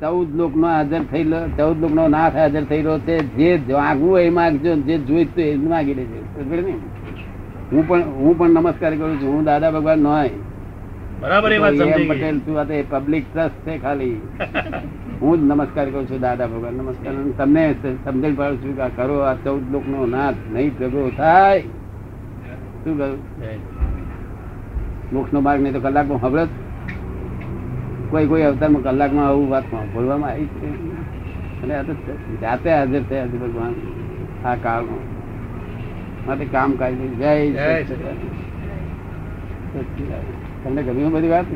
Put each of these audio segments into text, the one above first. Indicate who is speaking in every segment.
Speaker 1: ચૌદ લોક નો હાજર થયેલો ચૌદ લોક નો નાથ હાજર થયેલો છે. જે માગવું એ માગજો જે જોઈતું એ માગી લેજો. હું પણ હું પણ નમસ્કાર કરું છું. હું દાદા ભગવાન નો
Speaker 2: બરાબર એ વાત સમજી
Speaker 1: પટેલ તું આ પબ્લિક ટ્રસ્ટ છે ખાલી. હું જ નમસ્કાર કરું છું દાદા ભગવાન. નમસ્કાર. તમને સમજણ પાડું છું કે કરો આ ચૌદ લોક નો નાથ નહીં ભેગો થાય. શું કહ્યું મોક્ષ નો માર્ગ નહીં તો કલાકમાં ખબર કોઈ કોઈ અવતારમાં કલાકમાં આવું વાત બોલવામાં આવી છે. અને આ તો જાતે હાજર થયા છે ભગવાન. આ કાળમાં. માટે કામ કાઢી જય. તમને ગમ્યું બધી વાત?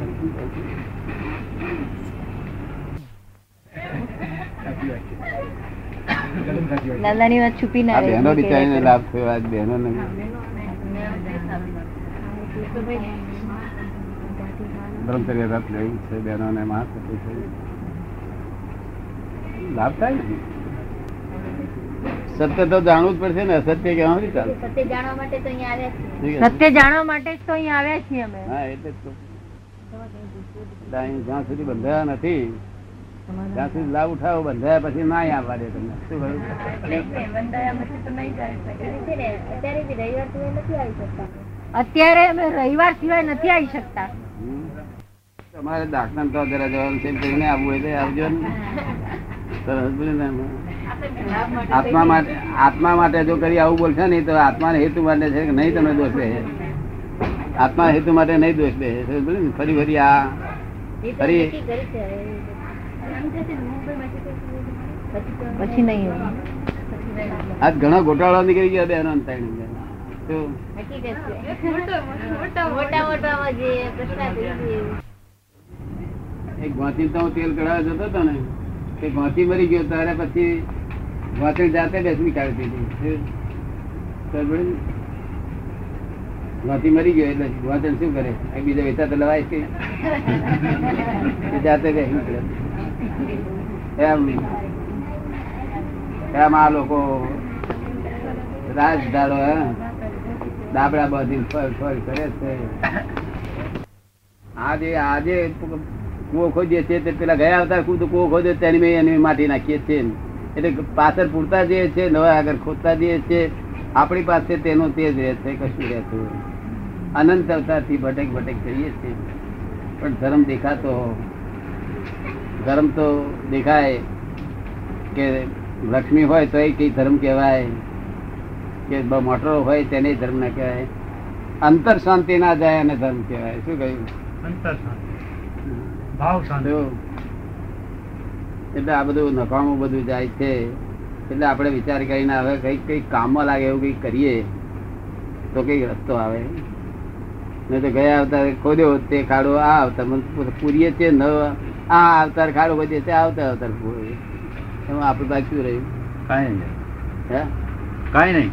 Speaker 3: છુપી ના
Speaker 1: બહેનો બિચારીને લાભ થયો આજ બહેનો બ્રહ્મચર્ય વ્રત લેવું છે બહેનોને માસ લાભ થાય ને? સત્ય તો જાણવું જ પડશે ને અસત્ય કેવા નથી ચાલે.
Speaker 3: સત્ય જાણવા માટે તો અહીંયા આવ્યા છીએ. સત્ય જાણવા માટે જ તો અહીંયા આવ્યા છીએ અમે.
Speaker 1: હા એટલે તો. જ્યાં સુધી બંધાયા નથી ત્યાં સુધી લાભ ઉઠાવો બંધાયા પછી ના આવવા દે તમને. શું કહ્યું?
Speaker 3: અત્યારે અમે રવિવાર સિવાય નથી આવી શકતા.
Speaker 1: તમારે દાખલા તો જરા જવાનું છે કરીને આવવું હોય તો આવજો ને. સરસ બોલ્યું ને આત્મા માટે આત્મા માટે જો કરી આવું બોલશે નહીં તો આત્મા હેતુ માટે છે કે નહીં તમને દોષ રહે આત્મા હેતુ માટે નહીં દોષ ને? ફરી ફરી આ ફરી
Speaker 3: પછી નહીં
Speaker 1: આજ ઘણો ગોટાળો નીકળી ગયો બેનો ને ત્રણે. શું? એક ઘોંચી તો તેલ કઢાવવા જતો હતો ને, તે ઘોંચી મરી ગયો, ત્યારે પછી ઘોંચી જાતે બેસી કાઢી દીધી? ઘોંચી મરી ગયો એટલે ઘોંચણ શું કરે? બીજા વેચા તો લવાય છે જાતે એમ. એમ આ લોકો રાજ હે? દાબડા બાંધી ફળ ફળ કરે છે. આજે આજે કુવો ખોદીએ છીએ તે પેલા ગયા આવતા ખુદ કુવો ખોદે તેની મેં એની માટી નાખીએ છીએ. એટલે પાછળ પૂરતા જઈએ છીએ નવા આગળ ખોદતા જઈએ છીએ આપણી પાસે તેનો તે જ છે કશું રહેતું અનંત અવતારથી ભટક ભટક કરીએ છીએ. પણ ધર્મ દેખાતો ધર્મ તો દેખાય કે લક્ષ્મી હોય તો એ કઈ ધર્મ કહેવાય. કે મોટરો હોય તેને ધર્મ ના કહેવાય. અંતર શાંતિ ના જાય અને ધર્મ કહેવાય. શું કહ્યું?
Speaker 2: અંતર શાંતિ. ભાવ શાંતિ.
Speaker 1: એટલે આ બધું નકામું બધું જાય છે. એટલે આપણે વિચાર કરીને હવે કંઈક કંઈક કામમાં લાગે એવું કંઈક કરીએ તો કંઈક રસ્તો આવે. નહીં તો ગયા અવતાર ખોદ્યો તે ખાડો આ અવતાર પૂરીએ છે ન આ અવતાર ખાડો ખોદીએ છે આવતા અવતાર પૂરીએ. એમાં આપણું પાસે શું રહ્યું?
Speaker 2: કાંઈ નહીં.
Speaker 1: હે?
Speaker 2: કાંઈ નહીં.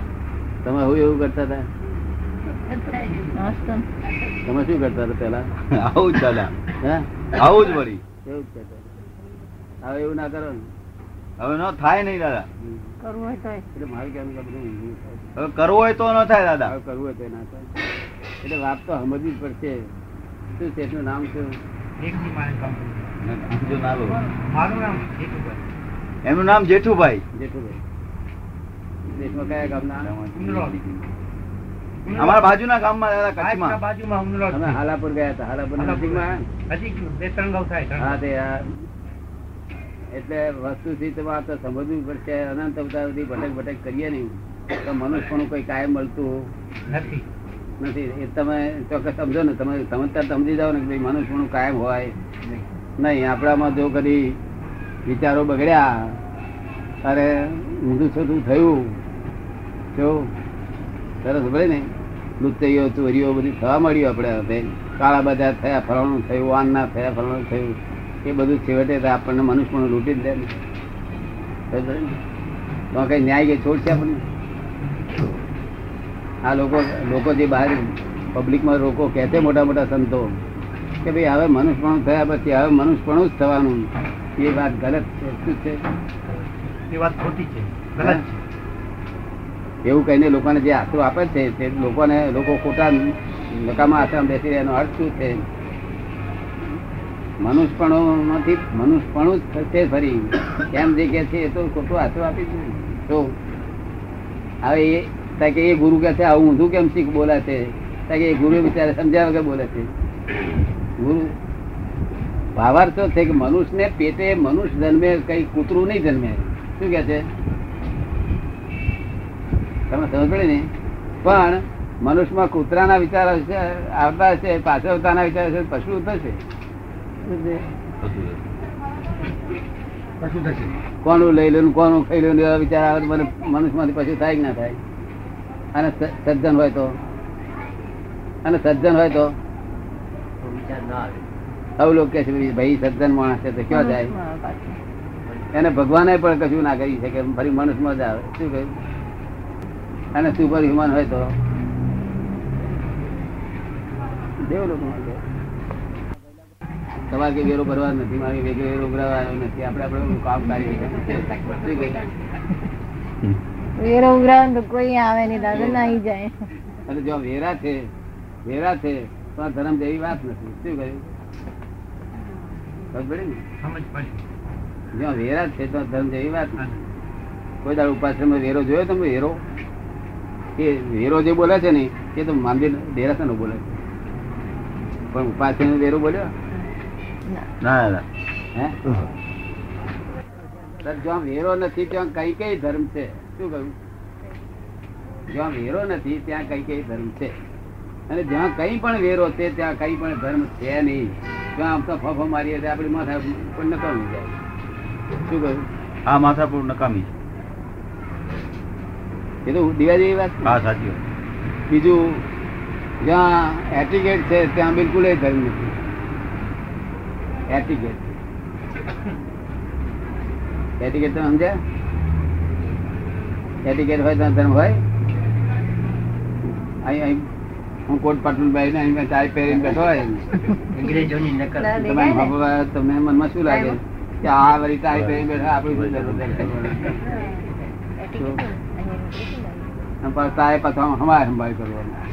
Speaker 1: તમે હું એવું કરતા હતા? તમે શું કરતા હતા પેલા
Speaker 2: આવું ચાલ્યા
Speaker 1: હે?
Speaker 2: આવું જ વળી.
Speaker 1: એવું જ કરતા હવે એવું ના કરો
Speaker 2: હવે ન થાય નહીં દાદા.
Speaker 3: કરવું હોય તોય.
Speaker 1: એટલે મારું કહેવાનું કે બધું
Speaker 2: હવે કરવું હોય તો ન થાય દાદા.
Speaker 1: કરવું હોય તો ના થાય. એટલે વાત તો સમજવી જ પડશે. શું છે એનું નામ શું.
Speaker 2: એમનું નામ જેઠુભાઈ.
Speaker 1: જેઠુભાઈ. દેશમાં કયા ગામના?
Speaker 2: અમારા બાજુના ગામમાં કચ્છમાં.
Speaker 1: અમે હાલાપુર ગયા હતા હાલાપુર નજીકમાં? હા તે એટલે વસ્તુથી તો વાત સમજવી પડશે અનંત અવતાર સુધી ભટક ભટક કરીએ નહીં. તો મનુષ્યપણું કોઈ કાયમ મળતું નથી. એ તમે ચોક્કસ સમજો ને તમે સમજતા સમજી જાઓ ને કે ભાઈ મનુષ્યપણું કાયમ હોય. નહીં આપણામાં જો કદી વિચારો બગડ્યા અરે ઊંધું છોટું થયું જો સરસ ભાઈ ને. લુચ્ચઈઓ ચોરીઓ બધી થવા મળ્યું આપણે કાળા બજાર થયા, ફલાણું થયું, વાન થયા, ફલાણું થયું. એ બધું છેવટે આપણને મનુષ્ય પણ લૂંટી જ દે ને? કઈ ન્યાય કે છોડશે આપણને? આ લોકો લોકો જે બહાર પબ્લિકમાં લોકો કહે છે મોટા મોટા સંતો કે ભાઈ હવે મનુષ્યપણું થયા પછી હવે મનુષ્યપણું જ થવાનું. એ વાત ગલત છે. શું છે?
Speaker 2: એ વાત ખોટી છે. ગલત છે.
Speaker 1: એવું કહીને લોકોને જે આશરો આપે છે, તે લોકોને લોકો ખોટા નકામા આશ્રમ બેસી એનો અર્થ શું છે? મનુષ્યપણું નથી મનુષ્યપણું જ થશે ફરી. એમ જે કે છે એ તો ખોટો આશરો આપી દીધું તો હવે એ કે એ ગુરુ કે છે, આવું ઊંધું કેમ શીખ બોલે છે? કે એ ગુરુ બિચારે સમજ્યા વગર બોલે છે. ગુરુ ભાવાર્થ છે કે મનુષ્યને પેટે મનુષ્ય જન્મે, કઈ કૂતરું નહીં જન્મે. શું કે છે? તમે સમજ પડી ને? પણ મનુષ્યમાં કૂતરાના વિચાર હશે આવતા હશે પાછળ આવતાના વિચાર હશે પશુ થશે કોનું લઈ લે કોનું ખાઈ લે એવા વિચાર આવે મને મનુષ્યમાંથી પછી થાય કે ના થાય? અને સજ્જન હોય તો? અને સજ્જન હોય તો? આવું લોકો કે છે ભાઈ સજ્જન માણસ છે તો ક્યાં જાય? એને ભગવાને પણ કશું ના કરી શકે ફરી મનુષ્યમાં જ આવે. શું કહ્યું? અને સુપર હ્યુમન હોય તો દેવ લોકો તમારે કઈ વેરો ભરવા નથી મારે વેગો વેરો ભરવાનો નથી. આપણે આપણે કામ કરીએ
Speaker 3: વેરો ઉઘરાવે તો કોઈ આવે નહીં દાદા નાહી જાય.
Speaker 1: અને જો વેરા છે વેરા છે તો આ ધર્મ જેવી વાત નથી. શું કહ્યું ખબર પડી ને?
Speaker 2: સમજ
Speaker 1: જો વેરા છે તો ધર્મ જેવી વાત નથી. કોઈ દાડ ઉપાશ્રમ વેરો જોયો તમે? વેરો? એ વેરો જે બોલે છે ને એ તો માનવી નો બોલે પણ ઉપાશ્રમ વેરો બોલ્યો?
Speaker 2: ના
Speaker 1: હે? જ્યાં વેરો નથી ત્યાં કઈ કઈ ધર્મ છે? શું કહ્યું? જ્યાં વેરો નથી ત્યાં કઈ કઈ ધર્મ છે? અને જ્યાં કઈ પણ વેરો છે ત્યાં કઈ પણ ધર્મ છે નહીં. ત્યાં આમ તો ફફો મારીએ આપણી માથા પણ નકામી જાય. શું કહ્યું?
Speaker 2: આ માથાપુર નકામી છે
Speaker 1: એ તો દિવા જેવી વાત
Speaker 2: હા સાચી વાત.
Speaker 1: બીજું જ્યાં એટિકેટ છે ત્યાં બિલકુલ એ ધર્મ નથી. એટિકેટ. એટિકેટ તમે સમજ્યા? એટિકેટ હોય ત્યાં ધર્મ હોય? અહીં અહીં હું કોટ પાટલું બાઈ ને અહીં ચાય પહેરીને બેઠો હોય.
Speaker 2: અંગ્રેજોની નકલ.
Speaker 3: ના,
Speaker 1: તમે
Speaker 3: દેખાય ને?
Speaker 1: ભગવા તમને મનમાં શું લાગે? કે આ વળી ચાય પહેરીને બેઠા આપણે શું જરૂર છે? પાછા હમાય સંભાળ કરવાના.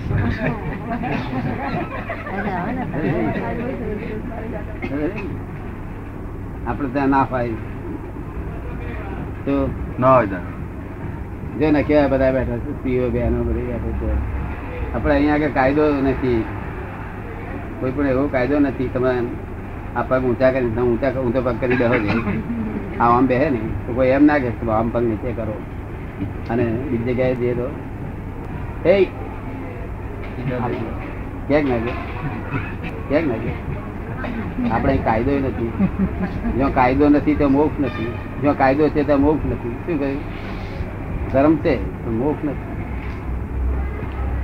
Speaker 1: આપડે ત્યાં ના ફાય તો
Speaker 2: ના હોય
Speaker 1: જો ને કેવા બધા બેઠા છે પીઓ બહેનો બધી આપણે અહીંયા આગળ કાયદો નથી. કોઈ પણ એવો કાયદો નથી. તમે આ પગ ઊંચા કરી ઊંચા ઊંચો પગ કરી બેહો આ આમ બેહે ને તો કોઈ એમ ના કે આમ પગ નીચે કરો. અને બીજી જગ્યાએ જઈએ તો? એ ક્યાંક નાખે ક્યાંક ના આપણે કાયદો નથી. જો કાયદો નથી તો મોક્ષ નથી. જો કાયદો છે તો મોક્ષ નથી. શું કહ્યું? ધર્મ છે તો મોક્ષ નથી.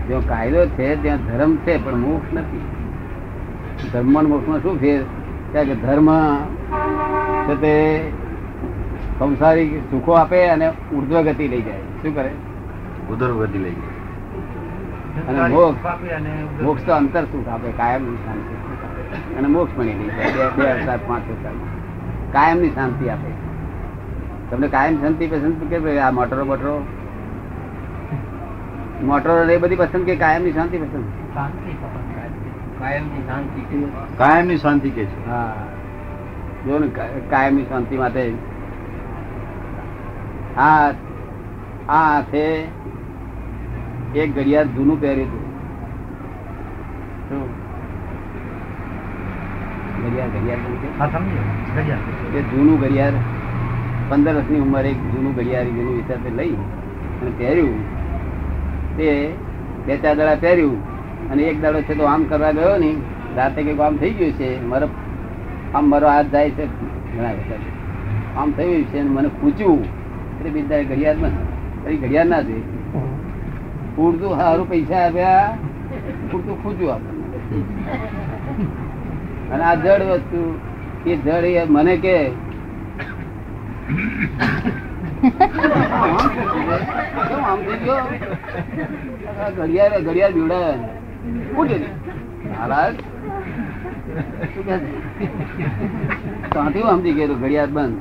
Speaker 1: જો કાયદો છે, ત્યાં ધર્મ છે, પણ મોક્ષ નથી. ધર્મ મોક્ષમાં શું કે ધર્મ છે તે સંસારિક સુખો આપે અને ઉર્ધ્વ ગતિ લઈ જાય. શું કરે?
Speaker 2: ઉર્ધ્વ ગતિ લઈ જાય.
Speaker 1: અને મોક્ષ મોક્ષ તો અંતર સુખ આપે કાયમની શાંતિ અને મોક્ષ મળી લઈ જાય બે અવતાર પાંચ અવતાર કાયમની શાંતિ આપે. તમને કાયમ શાંતિ પસંદ કે ભાઈ આ મોટરો મોટરો મોટરો એ બધી પસંદ કે કાયમની શાંતિ પસંદ
Speaker 2: કાયમની શાંતિ કે? છે.
Speaker 1: હા. જો ને કાયમની શાંતિ માટે આ આ હાથે એક ઘડિયાળ જૂનું પહેર્યું હતું. ઘડિયાળ જૂનું પંદર વર્ષની ઉંમરે એક જૂનું ઘડિયાળ જેનું લઈ અને પહેર્યું. તે બે ચાર દાડા પહેર્યું અને એક દાડો છે તો આમ કરવા ગયો ને રાતે કંઈક આમ થઈ ગયું છે મારો આમ મારો હાથ જાય છે. ઘણા વખત આમ થયું છે મને ખૂચ્યું એટલે બીજા દાડે ઘડિયાળ બંધ ઘડિયાળ ના જોઈ પૂરતું સારું પૈસા આપ્યા, પૂરતું ખૂચું આપણને અને આ જડ વસ્તુ, એ જડ એ મને કે ઘડિયાળ ઘડિયાળ કહે છે? ત્યાંથી હું સમજી ગયો ઘડિયાળ બંધ.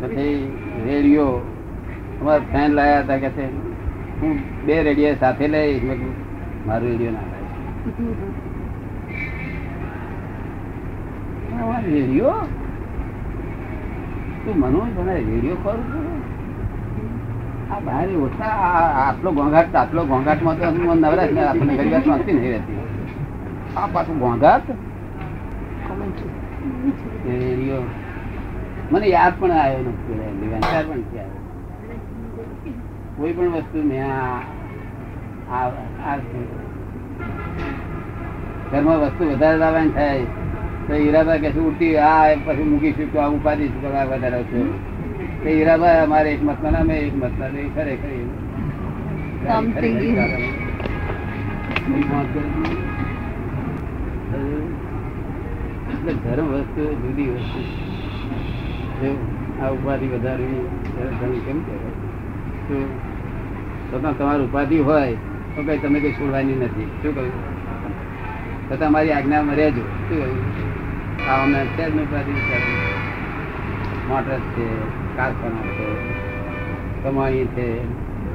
Speaker 1: પછી રેડિયો અમારા ફેન લાયા હતા કે છે હું બે રેડિયો સાથે લઈશ મેં મારું રેડિયો ના લાય રેડિયો તું મનોજ મને રેડિયો કરું આ બહાર ઓછા આટલો ઘોંઘાટ આટલો ઘોંઘાટમાં તો નવરાશ ને આપણને ગરીબાત શાંતિ નહીં રહેતી. આ પાછું ઘોંઘાટ રેડિયો મને યાદ પણ આવ્યો નથી વિચાર પણ કોઈ પણ વસ્તુ મેં આ- ઘરમાં વસ્તુ વધારે લાવવાની થાય તો હીરાબા કે ઉઠી આ પછી મૂકીશું તો આ ઉપાધિ કરવા વધારે છે તો હીરાબા અમારે એક મતમાં ના અમે એક મતમાં નહીં ખરેખર. ધર્મ વસ્તુ જુદી વસ્તુ આ ઉપાધિ વધારવી ધન કેમ કહેવાય? તો છતાં તમારી ઉપાધિ હોય, તો કઈ તમે કઈ છોડવાની નથી. શું કહ્યું? તો તમારી આજ્ઞામાં રહેજો શું કહ્યું? આ અમે જ ઉપાધિ મોટર છે, કારખાના છે, કમાણી છે.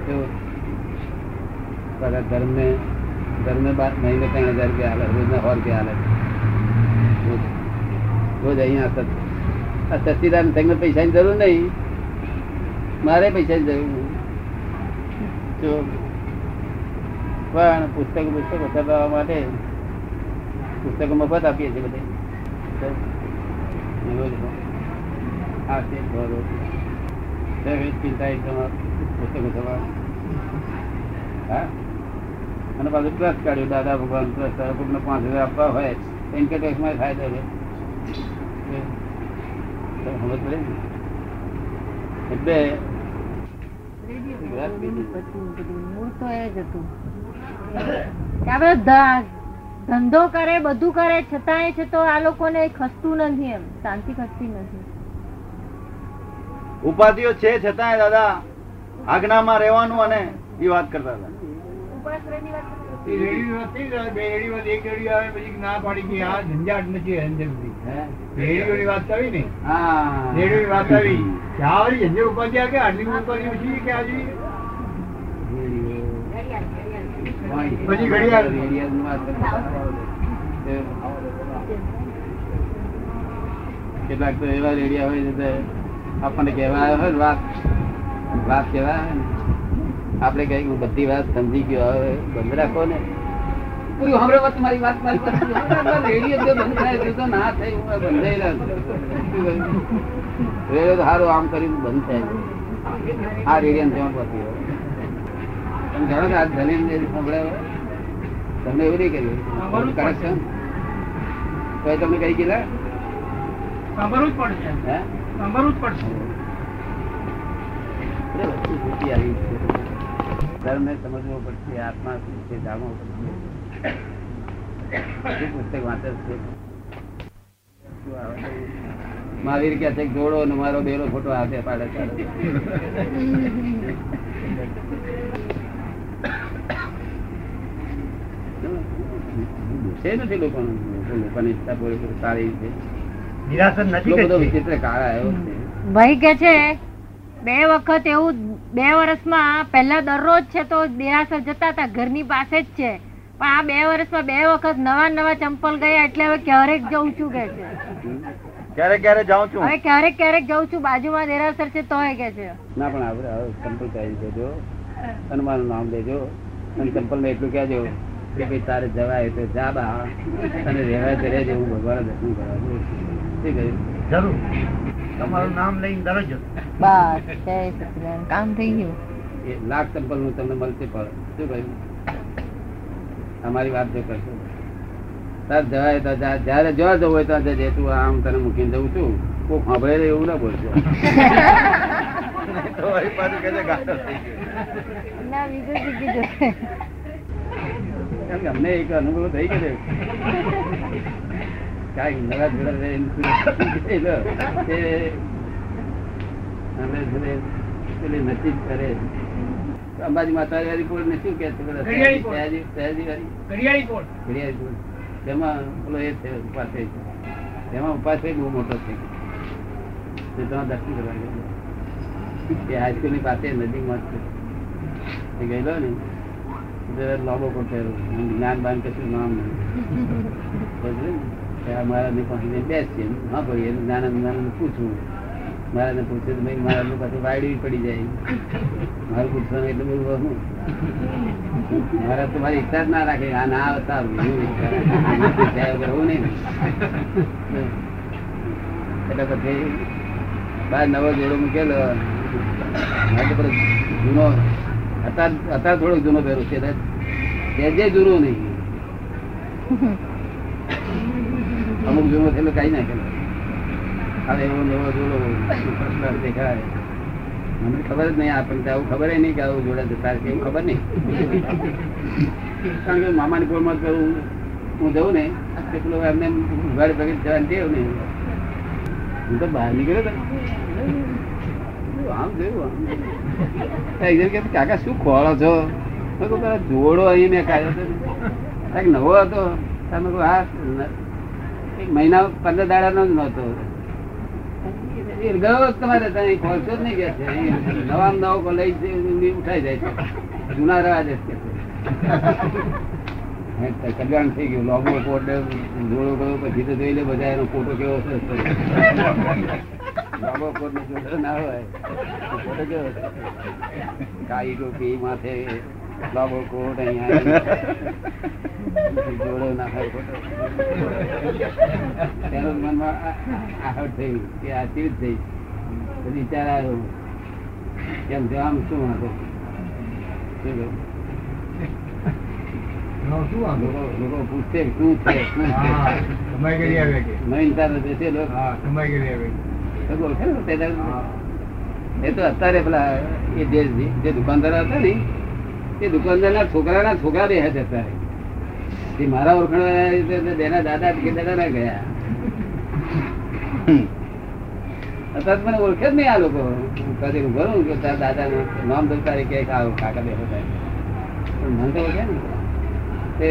Speaker 1: તો બધા ધર્મને ધર્મે બાર મહિને ત્રણ હજાર રૂપિયા હાલે રોજના સો રૂપિયા હાલે રોજ. અહીંયા આ સચિદાન સંઘ પૈસાની જરૂર નહીં. મારે પૈસાની જરૂર જો. પણ પુસ્તકો, પુસ્તક છપાવવા માટે પુસ્તકો મફત આપીએ છીએ બધે. આ છે ચિંતા પુસ્તકો છપાવવા હા? અને પાછું ટ્રસ્ટ કાઢ્યું. દાદા ભગવાન ટ્રસ્ટ પાંચ હજાર આપવા હોય ઇન્કમ ટેક્સમાં ફાયદો છે. સમજ પડે એટલે
Speaker 3: મૂળ તો એ જ હતું. કે આપણે ધ- ધંધો કરે બધું કરે છતાંય છે તો આ લોકોને ખસતું નથી એમ. શાંતિ ખસતી નથી.
Speaker 2: ઉપાધિઓ છે છતાંય દાદા આજ્ઞામાં રહેવાનું અને એ વાત કરતા હતી.
Speaker 4: ને, પાડી કે આ ઝંઝાટ નથી અંદર બધી.
Speaker 1: હે?
Speaker 4: રેડિયોની વાત આવી ને
Speaker 1: હા
Speaker 4: વાત આવી કે આ ઉપાધિ આ કે આટલી ઉપાધિ ઓછી કે આજે પછી ઘડિયાળ.
Speaker 1: કેટલાક તો એવા રેડિયા હોય આપણને કહેવા હોય વાત વાત કહેવા આવે ને આપણે કઈ હું બધી વાત સમજી ગયો હવે બંધ રાખો ને. તમારી વાત રેડિયો બંધ થાય તો ના થાય હું બંધ રેડિયો તો સારું આમ કરીને બંધ થાય. આ રેડિયો ત્યાં પતી તમે જાણો કે આ જે સંભળાયો? તમને એવું નહીં કર્યું? કરેક્શન તો એ તમને કઈ ગયેલા
Speaker 4: સાંભળવું જ પડશે. સાંભળવું જ પડશે.
Speaker 1: આવી છે ધર્મને સમજવો પડશે આત્મા શું છે જાણવો પડશે. પુસ્તક વાંચે છે. આવે? મહાવીર કે છે જોડો ને મારો બેરો ફોટો હાથે પાડે છે. નથી લોકોનું લોકોની ઈચ્છા પૂરી સારી રીતે.
Speaker 4: નિરાશન
Speaker 1: નથી બધો વિચિત્ર કાળ આવ્યો
Speaker 3: ભાઈ કે છે. બે વખત એવું બે વર્ષમાં પહેલા દરરોજ છે તો દેરાસર જતા હતા ઘરની પાસે જ છે. પણ આ બે વર્ષમાં બે વખત નવા નવા ચંપલ ગયા એટલે હવે ક્યારેક જઉં છું કે છે.
Speaker 2: ક્યારેક ક્યારેક જાઉં છું.
Speaker 3: હવે ક્યારેક ક્યારેક જઉં છું બાજુમાં દેરાસર છે તોય કે છે.
Speaker 1: ના પણ આપણે ચંપલ પહેરી દેજો. હનુમાન નામ દેજો અને ચંપલ ને એટલું કહેજો કે ભાઈ તારે જવાય તો જા બા. અને રહેવાય તો રહેજે હું ભગવાન દર્શન કરવા
Speaker 4: જરૂર. તમારું નામ લઈને દરરોજ
Speaker 3: બસ જય સચિદાનંદ કામ થઈ ગયું?
Speaker 1: એ લાખ ચંપલનું તમને મળશે પણ. શું કહ્યું? અમારી વાત જો કરશો. તાર જવાય તો જયારે જવા જવું હોય ત્યાં જજે તું આમ તને મૂકીને જવું છું કોઈ સાંભળે નહીં એવું ના બોલજો અમને એક અનુભવ થઈ ગયો. કાંઈક નવા જોડા રહીને શીખી લો. તે અમે છે ને પેલી નક્કી જ કરે. અંબાજી માતા વાળી કોળ ને શું કે છે. તેમાં પેલો એ છે ઉપાસે તેમાં ઉપાસે બહુ મોટો છે. તે તમારે દર્શન કરવા ગયો એ હાઈસ્કૂલની પાસે નજીકમાં જ છે. ગયેલો ને જરા લાંબો પડતો જ્ઞાન બાન કશું નામ નહીં. સમજ્યું ની જઈને બેસીએ હા ભાઈ એને નાના નાના પૂછવું મહારાજને પૂછે તો ભાઈ મહારાજનું પાછું વાયડી પડી જાય. મારું પૂછવાનું એટલે બધું હું મહારાજ તો મારી ઈચ્છા જ ના રાખે. આ ના આવતા નહીં એટલે પછી બાર નવો જોડો મૂકેલો. જૂનો, અત્યારે થોડોક જૂનો પહેરું છે. જે જૂનું નહીં. અમુક જૂનો થયેલો કઈ નાખેલો હવે એવો નવો જોડો પ્રશ્ન દેખાય. મને ખબર જ નહીં આપણને આવું ખબર નહીં કે આવું જોડે જતા એવું ખબર નહીં. કારણ કે મામાની કોળમાં તો હું જઉં ને, તે એમને ઘર ભગત જવાની ટેવ નહીં હું તો બહાર નીકળ્યો આમ જોયું કે, કાકા, શું ખોળો છો? જોડો અહીં મેં કાઢ્યો નવો હતો. તમે કહું ન- એક મહિના પંદર દાડાનો જ નહોતો. ગયો તમારે ત્યાં જ નહીં કે છે નવો લઈ ઉઠાઈ જાય છે. જૂના થઈ ગયું. લોબો કોટ જોડો ગયો પછી તો જોઈ લે બધા એનો ફોટો કેવો છે. લોબો કોટ નો ના હોય. ફોટો કેવો કાળી ટોપી, માથે લોબો કોટ અહીંયા જોડો નાખાય ખોટો. તેનો મનમાં આ- આહટ થયું કે આ ચીજ થઈ પછી વિચાર આવ્યો. કેમ છે આમ શું વાંધો? શું કહ્યું? લોકો લોકો પૂછશે શું છે? શું છે નવીનતા લોકો. એ તો અત્યારે પેલા એ જે જે દુકાનદાર હતા ને એ દુકાનદારના છોકરાના છોકરા બે હતા મારા ઓળખાણ બેના દાદા દાદા ના ગયા. મને ઓળખે જ નહીં આ લોકો. ઊભો કે તારા દાદા નામ હતા પણ તો ઓળખે ને તે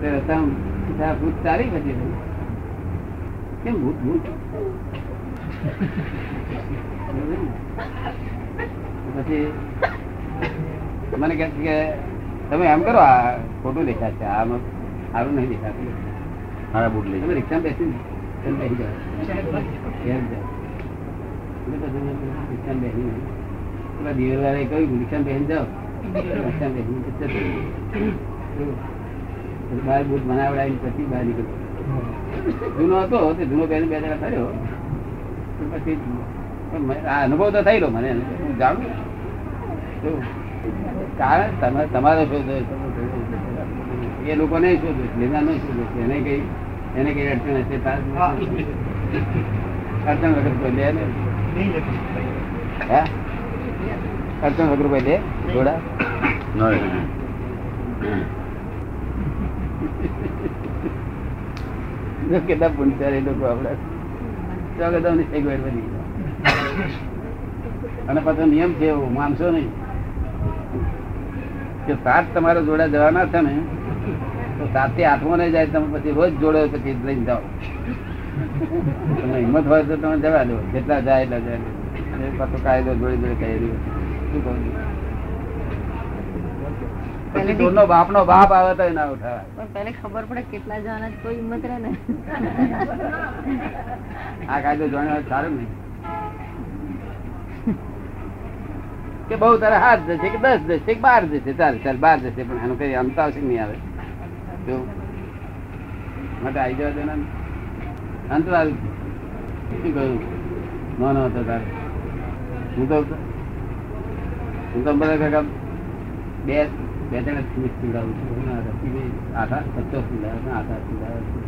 Speaker 1: તે ભૂત સારી પછી કેમ પછી મને કહે છે કે તમે એમ કરો આ ખોટું દેખાય છે આમ સારું નહીં દેખાતું.
Speaker 2: મારા બુટ લઈ
Speaker 1: તમે રિક્ષા બેસી બેસી. જાઓ રિક્ષામાં બેસી પેલા દિવેલવાળાએ કહ્યું રિક્ષામાં બેસી જાઓ. રિક્ષામાં બેસી જશે તો. પછી બહાર પછી બહાર નીકળ્યો. જૂનો હતો તે જૂનો પહેરીને બે જણા થયો પછી આ અનુભવ તો થયેલો મને. હું જાણું? કારણ તમે તમારો શોધો એ લોકોને શોધો લીધા નહીં શોધો. એને કઈ એને કઈ અડચણ હશે? અડચણ વગર કોઈ લે ને હે? અડચણ વગર કોઈ લે જોડા? કેટલા કેટલા એ લોકો આપડે સ્વાગતમની સગવડ બની અને પાછો નિયમ છે એવો માનશો નહીં. કે સાત તમારા જોડે જવાના છે ને તો સાતે આઠમો નહીં જાય તમે પછી રોજ જોડે પછી લઈને જાઓ. તમે હિંમત હોય તો તમે જવા દો જેટલા જાય એટલા જાય. પાછો કાયદો જોડે જોડે કહી રહ્યો. શું કહું છું? પછી ચોરનો બાપનો બાપ આવે તો ના ઉઠાવે
Speaker 3: પણ પહેલે ખબર પડે કેટલા જવાના કોઈ હિંમત રહે ને.
Speaker 1: આ કાયદો જાણ્યો સારું નહીં કે બહુ તારે હાથ જશે કે દસ જશે કે બાર જશે? ચાલ ચાલ બાર જશે પણ એનું કઈ અંત આવશે નહીં આવે? જો. માટે આવી જવા દેના અંત આવ્યું શું કહ્યું નાનો હતો તારે. હું તો હું તો બધા ભેગા બે બે ત્રણ પીવડાવું છું ના, આઠા પચાસ પીવડાવે ને આઠા પીવડાવે છે.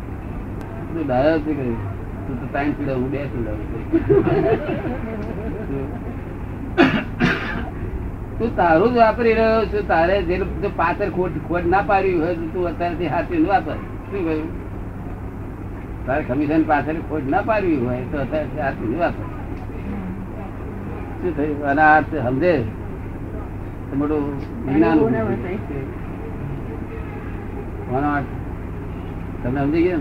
Speaker 1: ડાયો છે કહ્યું તું તો ત્રણ પીવડાવ બે પીવડાવું છું. તું તારું જ વાપરી રહ્યો છું તારે જે પાછળ ખોટ ખોટ ના પાડવી હોય તો તું અત્યારથી હાથથી વાપર. શું કહ્યું? તારે કમિશન પાછળ ખોટ ના પાડવી હોય તો અત્યારથી હાથથી વાપર. શું થયું? અને આ સમજે? તો મોટું વિજ્ઞાન
Speaker 3: અનુભવ ના વસાય.
Speaker 1: કોનો અર્થ? તમે સમજી ગયા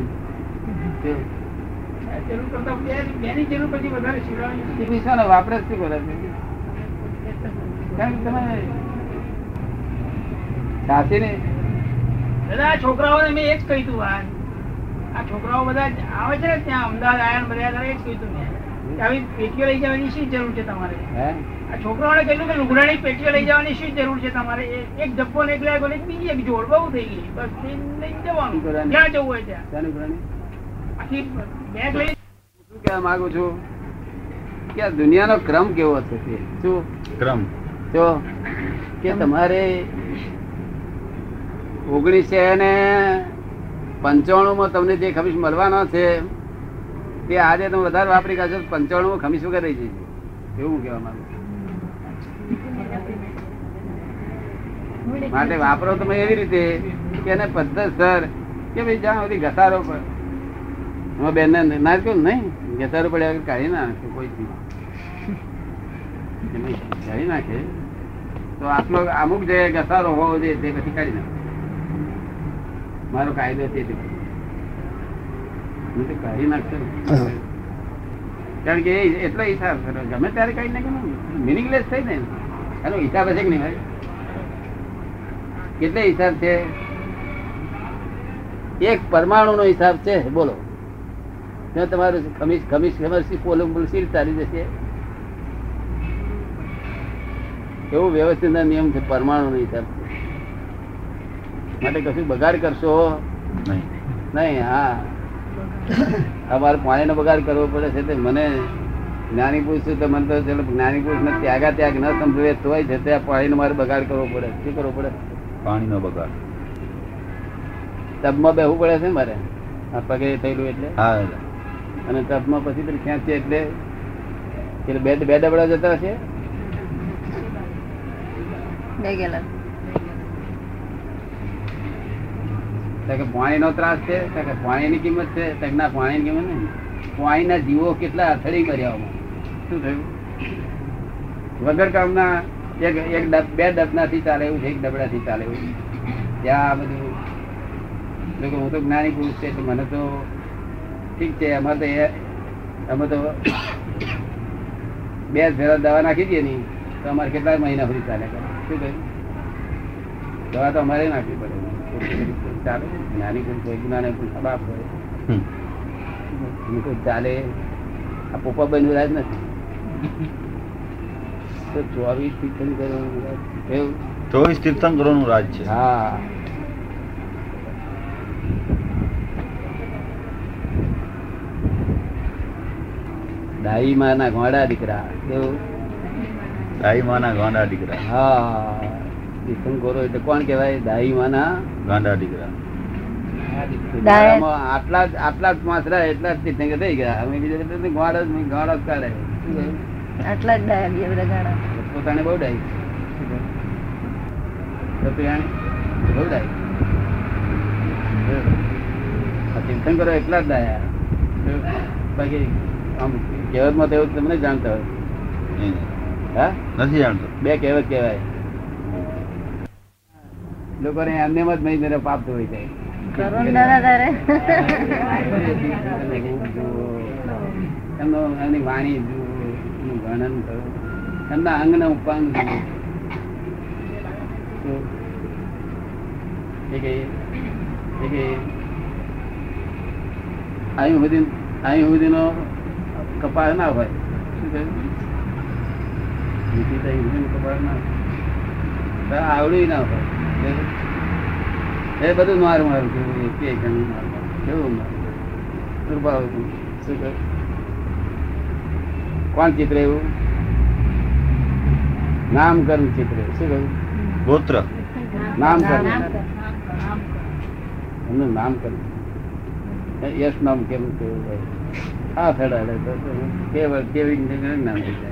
Speaker 1: ને વાપરે શું કરે છે?
Speaker 5: દાદા છોકરાઓને મેં એક જ કહ્યું હતું આ. છોકરાઓ બધા આવે છે ને ત્યાં અમદાવાદ આયા બધા આવી પેટીઓ લઈ જવાની શું જરૂર છે તમારે? આ છોકરાઓને કહ્યું કે લુગડાની પેટીઓ લઈ જવાની શી જરૂર છે તમારે? એક ડબ્બો ને એક ને બીજી એક જોડ બહુ થઈ ગઈ. બસ એ જવાનું. ક્યાં જવું હોય ત્યાં? આખી બેગ લઈ
Speaker 1: શું કહેવા માંગુ છું? કે આ દુનિયાનો ક્રમ કેવો થશે શું?
Speaker 2: ક્રમ?
Speaker 1: જો કે તમારે ઓગણીસો ને પંચાણું માં તમને જે ખમીસ મળવાનો છે તે આજે તમે વધારે વાપરી કાઢશો પંચાણું ખમીસ વગર રહી જશે એવું કહેવા માંગુ માટે વાપરો તમે એવી રીતે કે એને પદ્ધતસર કે ભાઈ જ્યાં સુધી ઘસારો પડે. હું બેન ના કહ્યું નહીં? ઘસારો પડ્યા કાઢી ના નાખે કોઈ કાઢી નાખે. તો આટલો અમુક જે ઘસારો હોવો જોઈએ તે પછી કાઢી નાખો. મારો કાયદો છે તે. કાઢી નાખશે કારણ કે એટલો હિસાબ ગમે ત્યારે કાઢી નાખે મિનિંગલેસ થઈ ને. એનો હિસાબ હશે કે નહીં ભાઈ? કેટલો હિસાબ છે? એક પરમાણુ નો હિસાબ છે. બોલો. તમારું ખમીસ ખમીસ ખમીસ પોલું પોલું સીલ ચાલી જશે. એવું વ્યવસ્થિત નિયમ છે? પરમાણુ નો હિસાબ માટે કશું બગાડ કરશો?
Speaker 2: નહીં.
Speaker 1: નહીં હા. અમારે પાણીનો બગાડ કરવો પડે છે તે મને જ્ઞાની પુરુષ છું તો મને તો ચલો જ્ઞાની પુરુષ ને ત્યાગા ત્યાગ ન સમજવે તોય છે પાણી પાણીનો મારે બગાડ કરવો પડે. શું કરવો પડે?
Speaker 2: પાણીનો બગાડ.
Speaker 1: ટબમાં બેહવું પડે છે મારે? આ પગે થયેલું એટલે?
Speaker 2: હા.
Speaker 1: અને ટબમાં પછી તો ખેંચે એટલે? એટલે બે બે ડબડા જતા હશે તો કે ત્રાસ છે પાણી પાણીની કિંમત છે ના પાણી ની કિંમત નહીં. પાણીના જીવો કેટલા અથડી કર્યા શું થયું? વગર કામના એક એક બે ડબનાથી ચાલે એવું છે, એક ડબડાથી ચાલે એવું. ત્યાં બધું, લોકો હું તો જ્ઞાની પુરુષ છે મને તો ઠીક છે, અમારે તો એ, અમે તો બે ફેરા દવા નાખી દઈએ નહીં તો અમારે કેટલા મહિના સુધી ચાલે કરે શું કહ્યું દવા તો અમારે નાખવી પડે. ચાલે જ્ઞાની પણ હોય જ્ઞાને પણ બાપ હોય કોઈ ચાલે. આ પોપા બન્યું રાજ નથી. તો ચોવીસ તીર્થન કરવાનું રાજ. કેવું
Speaker 2: ચોવીસ તીર્થંકરોનું રાજ છે.
Speaker 1: હા. દાઈ માં ના ઘોડા દીકરા. કેવું
Speaker 2: દાઈ માના ગાંડા દીકરા.
Speaker 1: હા તીર્થંકરો એટલે કોણ કેવાય દાઈ માં
Speaker 2: ગાંડા દીકરા.
Speaker 1: આટલા આટલા જ માસરા એટલા જ તીર્થંકર થઈ ગયા. અમે બીજા બધા જ ગોળ જ કાઢે.
Speaker 3: આટલા જ ડાયા બે બધા ગાડા.
Speaker 1: પોતાને બહુ ડાઈ બહુ ડાઈ તીર્થંકરો એટલા જ ડાયા બાકી આમ કહેવતમાં તો એવું તમને જાણતા હોય. હા?
Speaker 2: નથી જાણતો.
Speaker 1: બે કહેવત કહેવાય. લોકોને એમને જ મહિને પાપ ધોઈ જાય. એમનો એમની વાણી જુઓ વર્ણન કરો. એમના અંગના ઉપાંગ એ કે એ કે અહીં સુધી અહીં સુધીનો કપાળ ના હોય. શું કહ્યું? નીતિ તો અહીં સુધીનો ના હોય. ના હોય. એ બધું મારું મારું કેવું કે ઘણું મારું મારું. કેવું મારું? દુર્ભાવ શું કહ્યું કોણ ચિત્ર એવું? નામકરણ ચિત્ર શું કહ્યું?
Speaker 2: ગોત્ર.
Speaker 1: નામકરણ. એમનું નામકરણ. યશ નામ કેમ કેવું આ તો કેવળ કેવી નામ થઈ જાય